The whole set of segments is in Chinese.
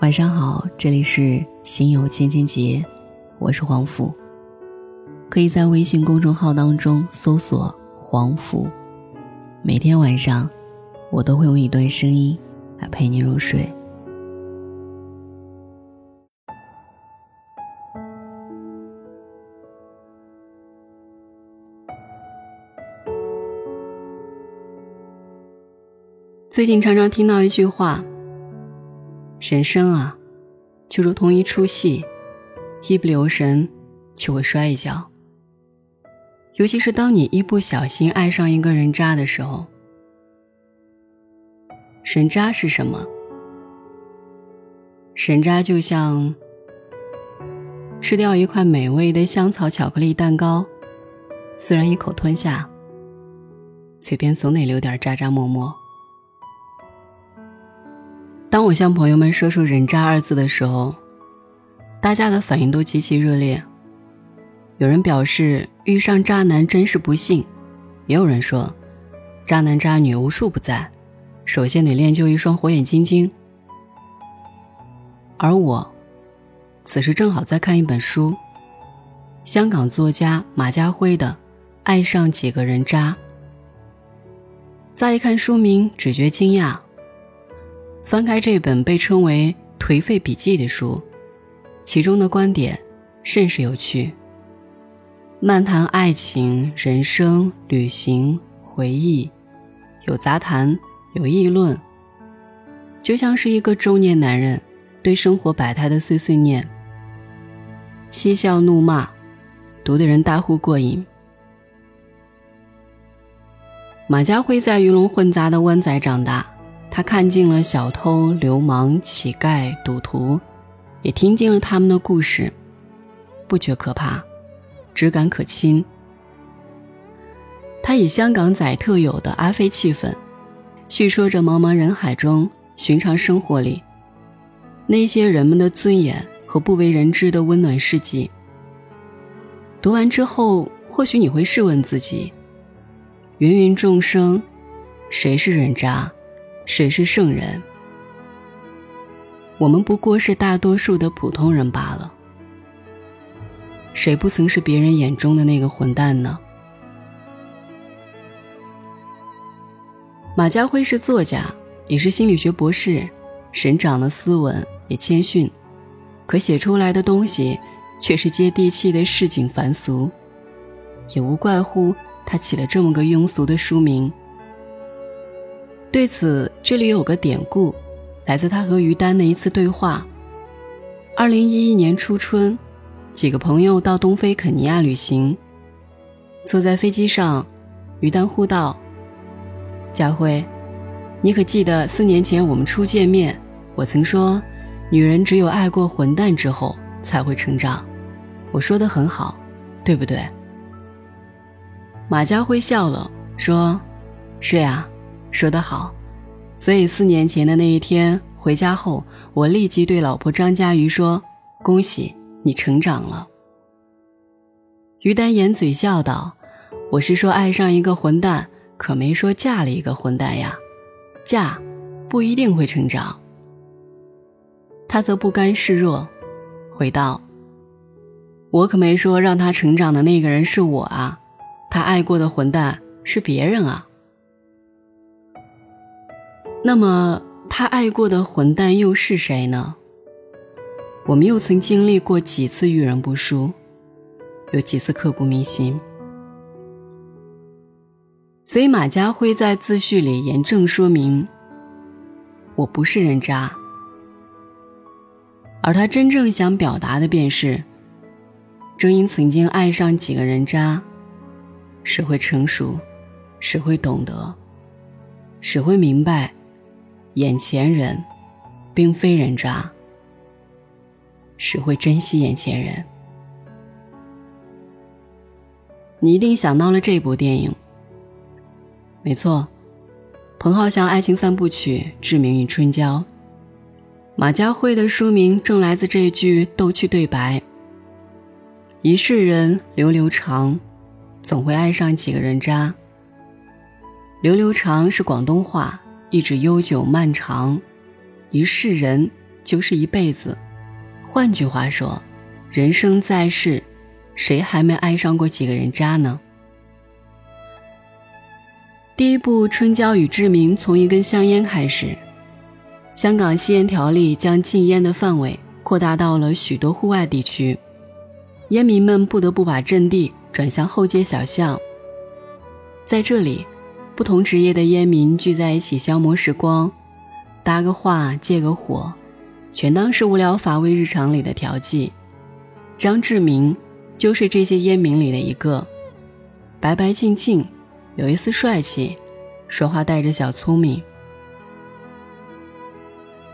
晚上好，这里是心有千千结，我是黄甫。可以在微信公众号当中搜索“黄甫”，每天晚上我都会用一段声音来陪你入睡。最近常常听到一句话。人生啊，就如同一出戏，一不留神就会摔一跤。尤其是当你一不小心爱上一个人渣的时候，人渣是什么？人渣就像吃掉一块美味的香草巧克力蛋糕，虽然一口吞下，嘴边总得留点渣渣沫沫。当我向朋友们说出“人渣”二字的时候，大家的反应都极其热烈。有人表示遇上渣男真是不幸，也有人说，渣男渣女无处不在，首先得练就一双火眼金睛。而我，此时正好在看一本书，香港作家马家辉的《爱上几个人渣》。乍一看书名，只觉惊讶。翻开这本被称为“颓废笔记”的书，其中的观点甚是有趣。漫谈爱情、人生、旅行、回忆，有杂谈，有议论，就像是一个中年男人对生活百态的碎碎念，嬉笑怒骂，读的人大呼过瘾。马家辉在鱼龙混杂的湾仔长大。他看尽了小偷、流氓、乞丐、赌徒，也听尽了他们的故事，不觉可怕，只感可亲。他以香港仔特有的阿飞气氛，叙说着茫茫人海中寻常生活里那些人们的尊严和不为人知的温暖事迹。读完之后，或许你会试问自己：芸芸众生，谁是人渣？谁是圣人？我们不过是大多数的普通人罢了。谁不曾是别人眼中的那个混蛋呢？马家辉是作家，也是心理学博士，人长得斯文也谦逊，可写出来的东西却是接地气的市井凡俗，也无怪乎他起了这么个庸俗的书名。对此，这里有个典故，来自他和于丹的一次对话。二零一一年初春，几个朋友到东非肯尼亚旅行，坐在飞机上，于丹呼道：“佳辉，你可记得四年前我们初见面，我曾说，女人只有爱过混蛋之后才会成长。我说的很好，对不对？”马家辉笑了，说：“是呀。”说得好，所以四年前的那一天回家后，我立即对老婆张佳瑜说：“恭喜你成长了。”于丹掩嘴笑道：“我是说爱上一个混蛋，可没说嫁了一个混蛋呀，嫁不一定会成长。”他则不甘示弱，回道：“我可没说让他成长的那个人是我啊，他爱过的混蛋是别人啊。”那么，他爱过的混蛋又是谁呢？我们又曾经历过几次遇人不淑，有几次刻骨铭心。所以马家辉在自序里严正说明：我不是人渣。而他真正想表达的便是：正因曾经爱上几个人渣，谁会成熟，谁会懂得，谁会明白。眼前人，并非人渣，只会珍惜眼前人。你一定想到了这部电影，没错，彭浩翔爱情三部曲《志明与春娇》，马家辉的书名正来自这句逗趣对白：“一世人流流长，总会爱上几个人渣。”流流长是广东话。一直悠久漫长，一世人就是一辈子。换句话说，人生在世，谁还没爱上过几个人渣呢？第一部《春娇与志明》从一根香烟开始，香港吸烟条例将禁烟的范围扩大到了许多户外地区，烟民们不得不把阵地转向后街小巷。在这里，不同职业的烟民聚在一起消磨时光，搭个话、借个火，全当是无聊乏味日常里的调剂。张志明就是这些烟民里的一个，白白净净，有一丝帅气，说话带着小聪明。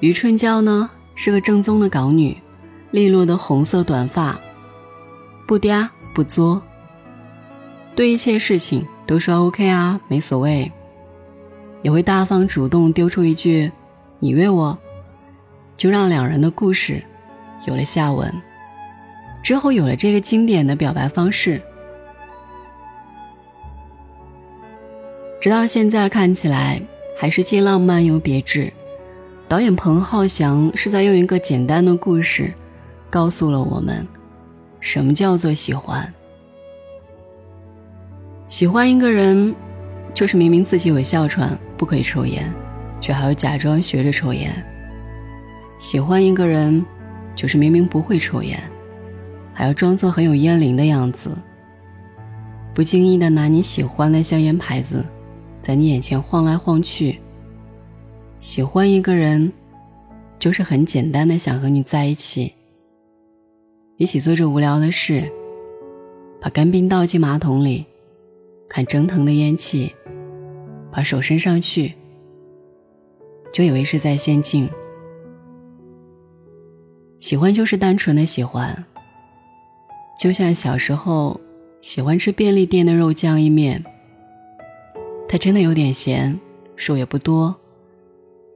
余春娇呢，是个正宗的港女，利落的红色短发，不嗲不作，对一切事情。都说 OK 啊，没所谓，也会大方主动丢出一句“你约我”，就让两人的故事有了下文。之后有了这个经典的表白方式，直到现在看起来还是既浪漫又别致。导演彭浩翔是在用一个简单的故事，告诉了我们什么叫做喜欢。喜欢一个人，就是明明自己有哮喘不可以抽烟，却还要假装学着抽烟；喜欢一个人，就是明明不会抽烟，还要装作很有烟龄的样子，不经意的拿你喜欢的香烟牌子，在你眼前晃来晃去。喜欢一个人，就是很简单的想和你在一起，一起做着无聊的事，把干冰倒进马桶里。看蒸腾的烟气，把手伸上去，就以为是在仙境。喜欢就是单纯的喜欢，就像小时候喜欢吃便利店的肉酱意面。它真的有点咸，数也不多，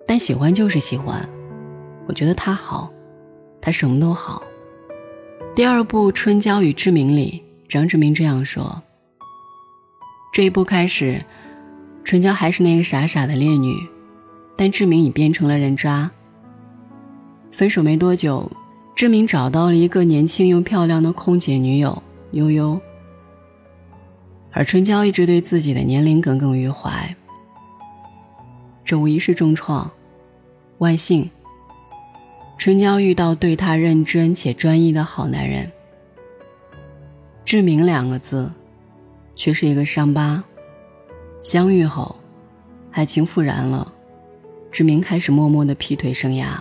但喜欢就是喜欢。我觉得他好，他什么都好。第二部《春娇与志明》里，张志明这样说。这一部开始，春娇还是那个傻傻的烈女，但志明已变成了人渣。分手没多久，志明找到了一个年轻又漂亮的空姐女友悠悠，而春娇一直对自己的年龄耿耿于怀。这无疑是重创，万幸，春娇遇到对她认真且专一的好男人。志明两个字。却是一个伤疤。相遇后，爱情复燃了，志明开始默默的劈腿生涯。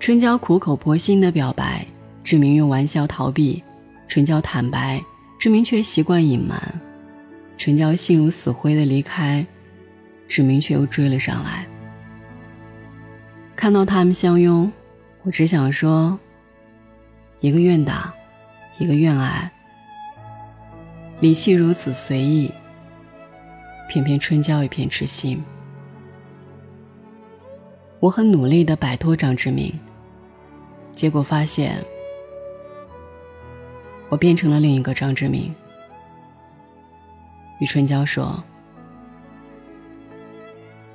春娇苦口婆心的表白，志明用玩笑逃避；春娇坦白，志明却习惯隐瞒；春娇心如死灰的离开，志明却又追了上来。看到他们相拥，我只想说：一个愿打，一个愿挨。离气如此随意，偏偏春娇一片痴心。我很努力的摆脱张志明，结果发现我变成了另一个张志明。与春娇说：“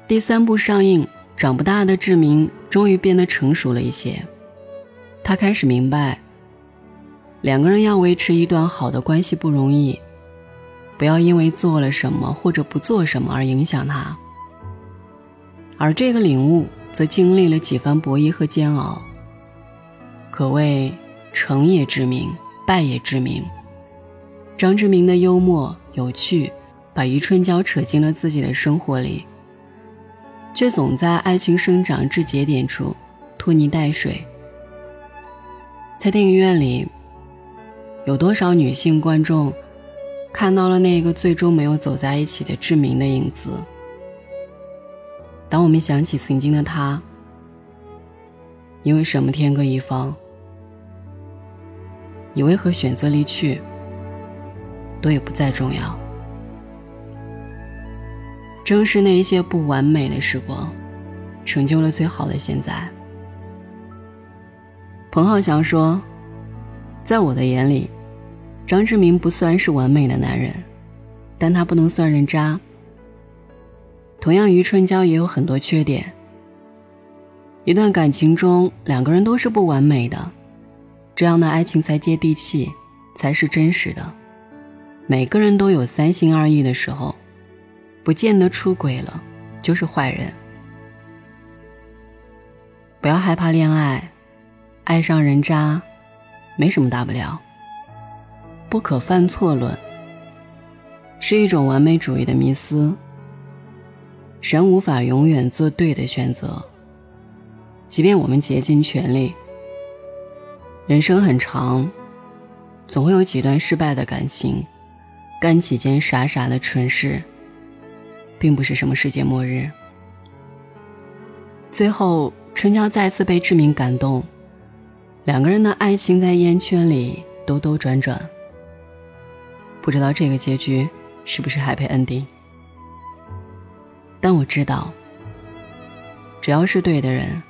第三部上映，长不大的志明终于变得成熟了一些，他开始明白，两个人要维持一段好的关系不容易。”不要因为做了什么或者不做什么而影响他，而这个领悟则经历了几番博弈和煎熬。可谓成也知名，败也知名。张志明的幽默有趣，把余春娇扯进了自己的生活里，却总在爱情生长至节点处拖泥带水。在电影院里，有多少女性观众？看到了那个最终没有走在一起的志明的影子。当我们想起曾经的他，因为什么天各一方，你为何选择离去，都也不再重要。正是那一些不完美的时光，成就了最好的现在。彭浩翔说，在我的眼里。张志明不算是完美的男人，但他不能算人渣。同样，余春娇也有很多缺点，一段感情中，两个人都是不完美的，这样的爱情才接地气，才是真实的。每个人都有三心二意的时候，不见得出轨了就是坏人。不要害怕恋爱，爱上人渣，没什么大不了。不可犯错论是一种完美主义的迷思。人无法永远做对的选择，即便我们竭尽全力。人生很长，总会有几段失败的感情，干几件傻傻的蠢事，并不是什么世界末日。最后，春娇再次被志明感动，两个人的爱情在烟圈里兜兜转转。不知道这个结局是不是 happy ending？但我知道，只要是对的人，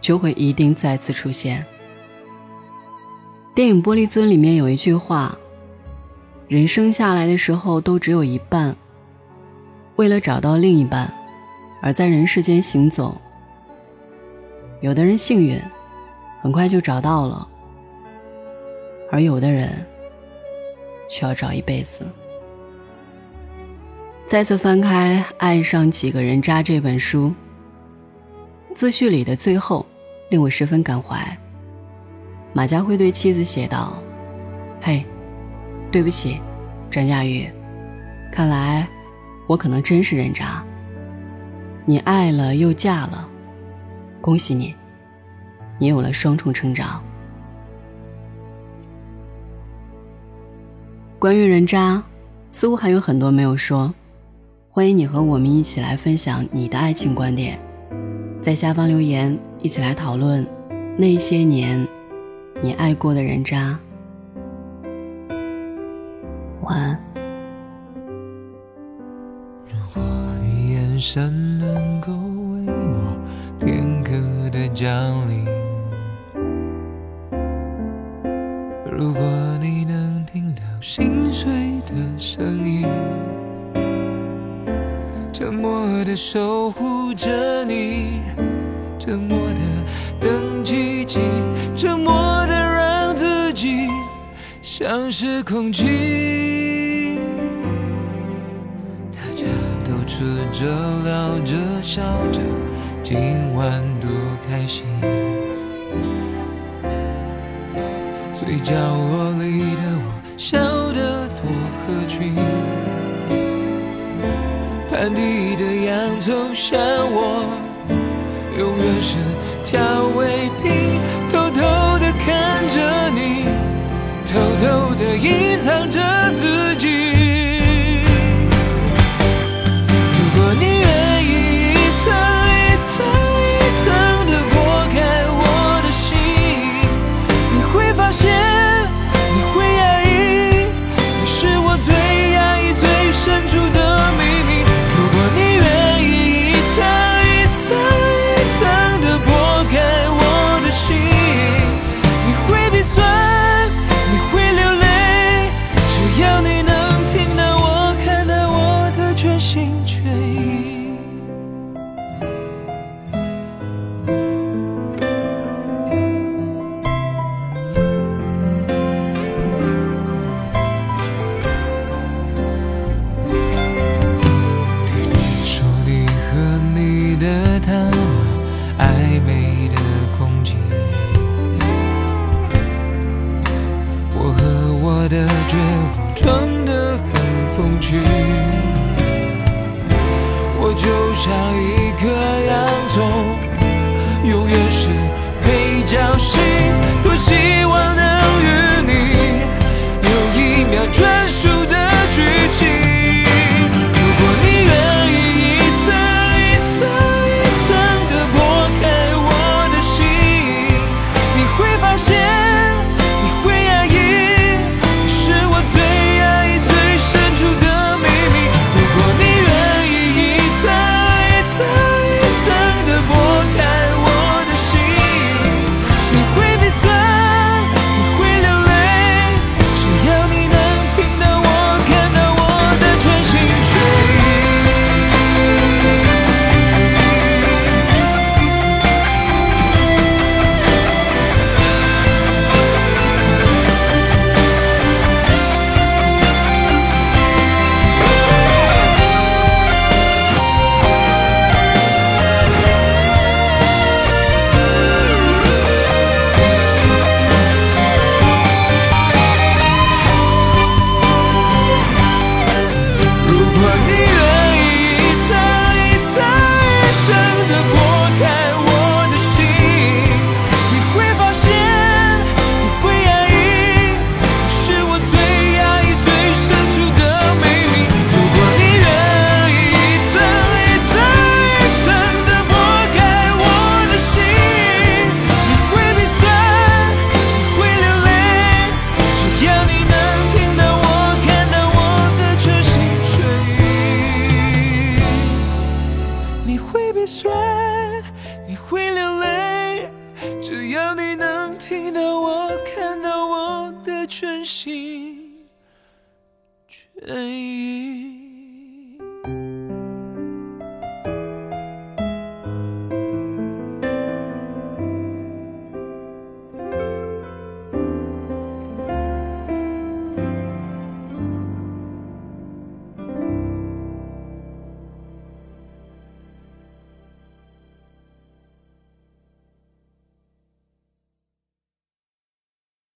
就会一定再次出现。电影《玻璃樽》里面有一句话：“人生下来的时候都只有一半，为了找到另一半，而在人世间行走。有的人幸运，很快就找到了；而有的人，需要找一辈子。”再次翻开《爱上几个人渣》这本书，自序里的最后令我十分感怀。马家辉对妻子写道：“嘿，对不起，张佳玉，看来我可能真是人渣。你爱了又嫁了，恭喜你，你有了双重成长。关于人渣，似乎还有很多没有说。”欢迎你和我们一起来分享你的爱情观点，在下方留言，一起来讨论那些年你爱过的人渣。晚安。如果你眼神能够为我片刻的降临，如果碎的声音。沉默的守护着你，沉默的等奇迹，沉默的让自己像是空气。大家都吃着聊着笑着，今晚多开心。最角落里的我，笑得多合群。盘底的洋葱像我，永远是调味品，偷偷的看着你，偷偷的隐藏着自己。暧昧的空气。我和我的绝望装得很风趣我就像一颗洋葱永远是配角戏多希望全心全意。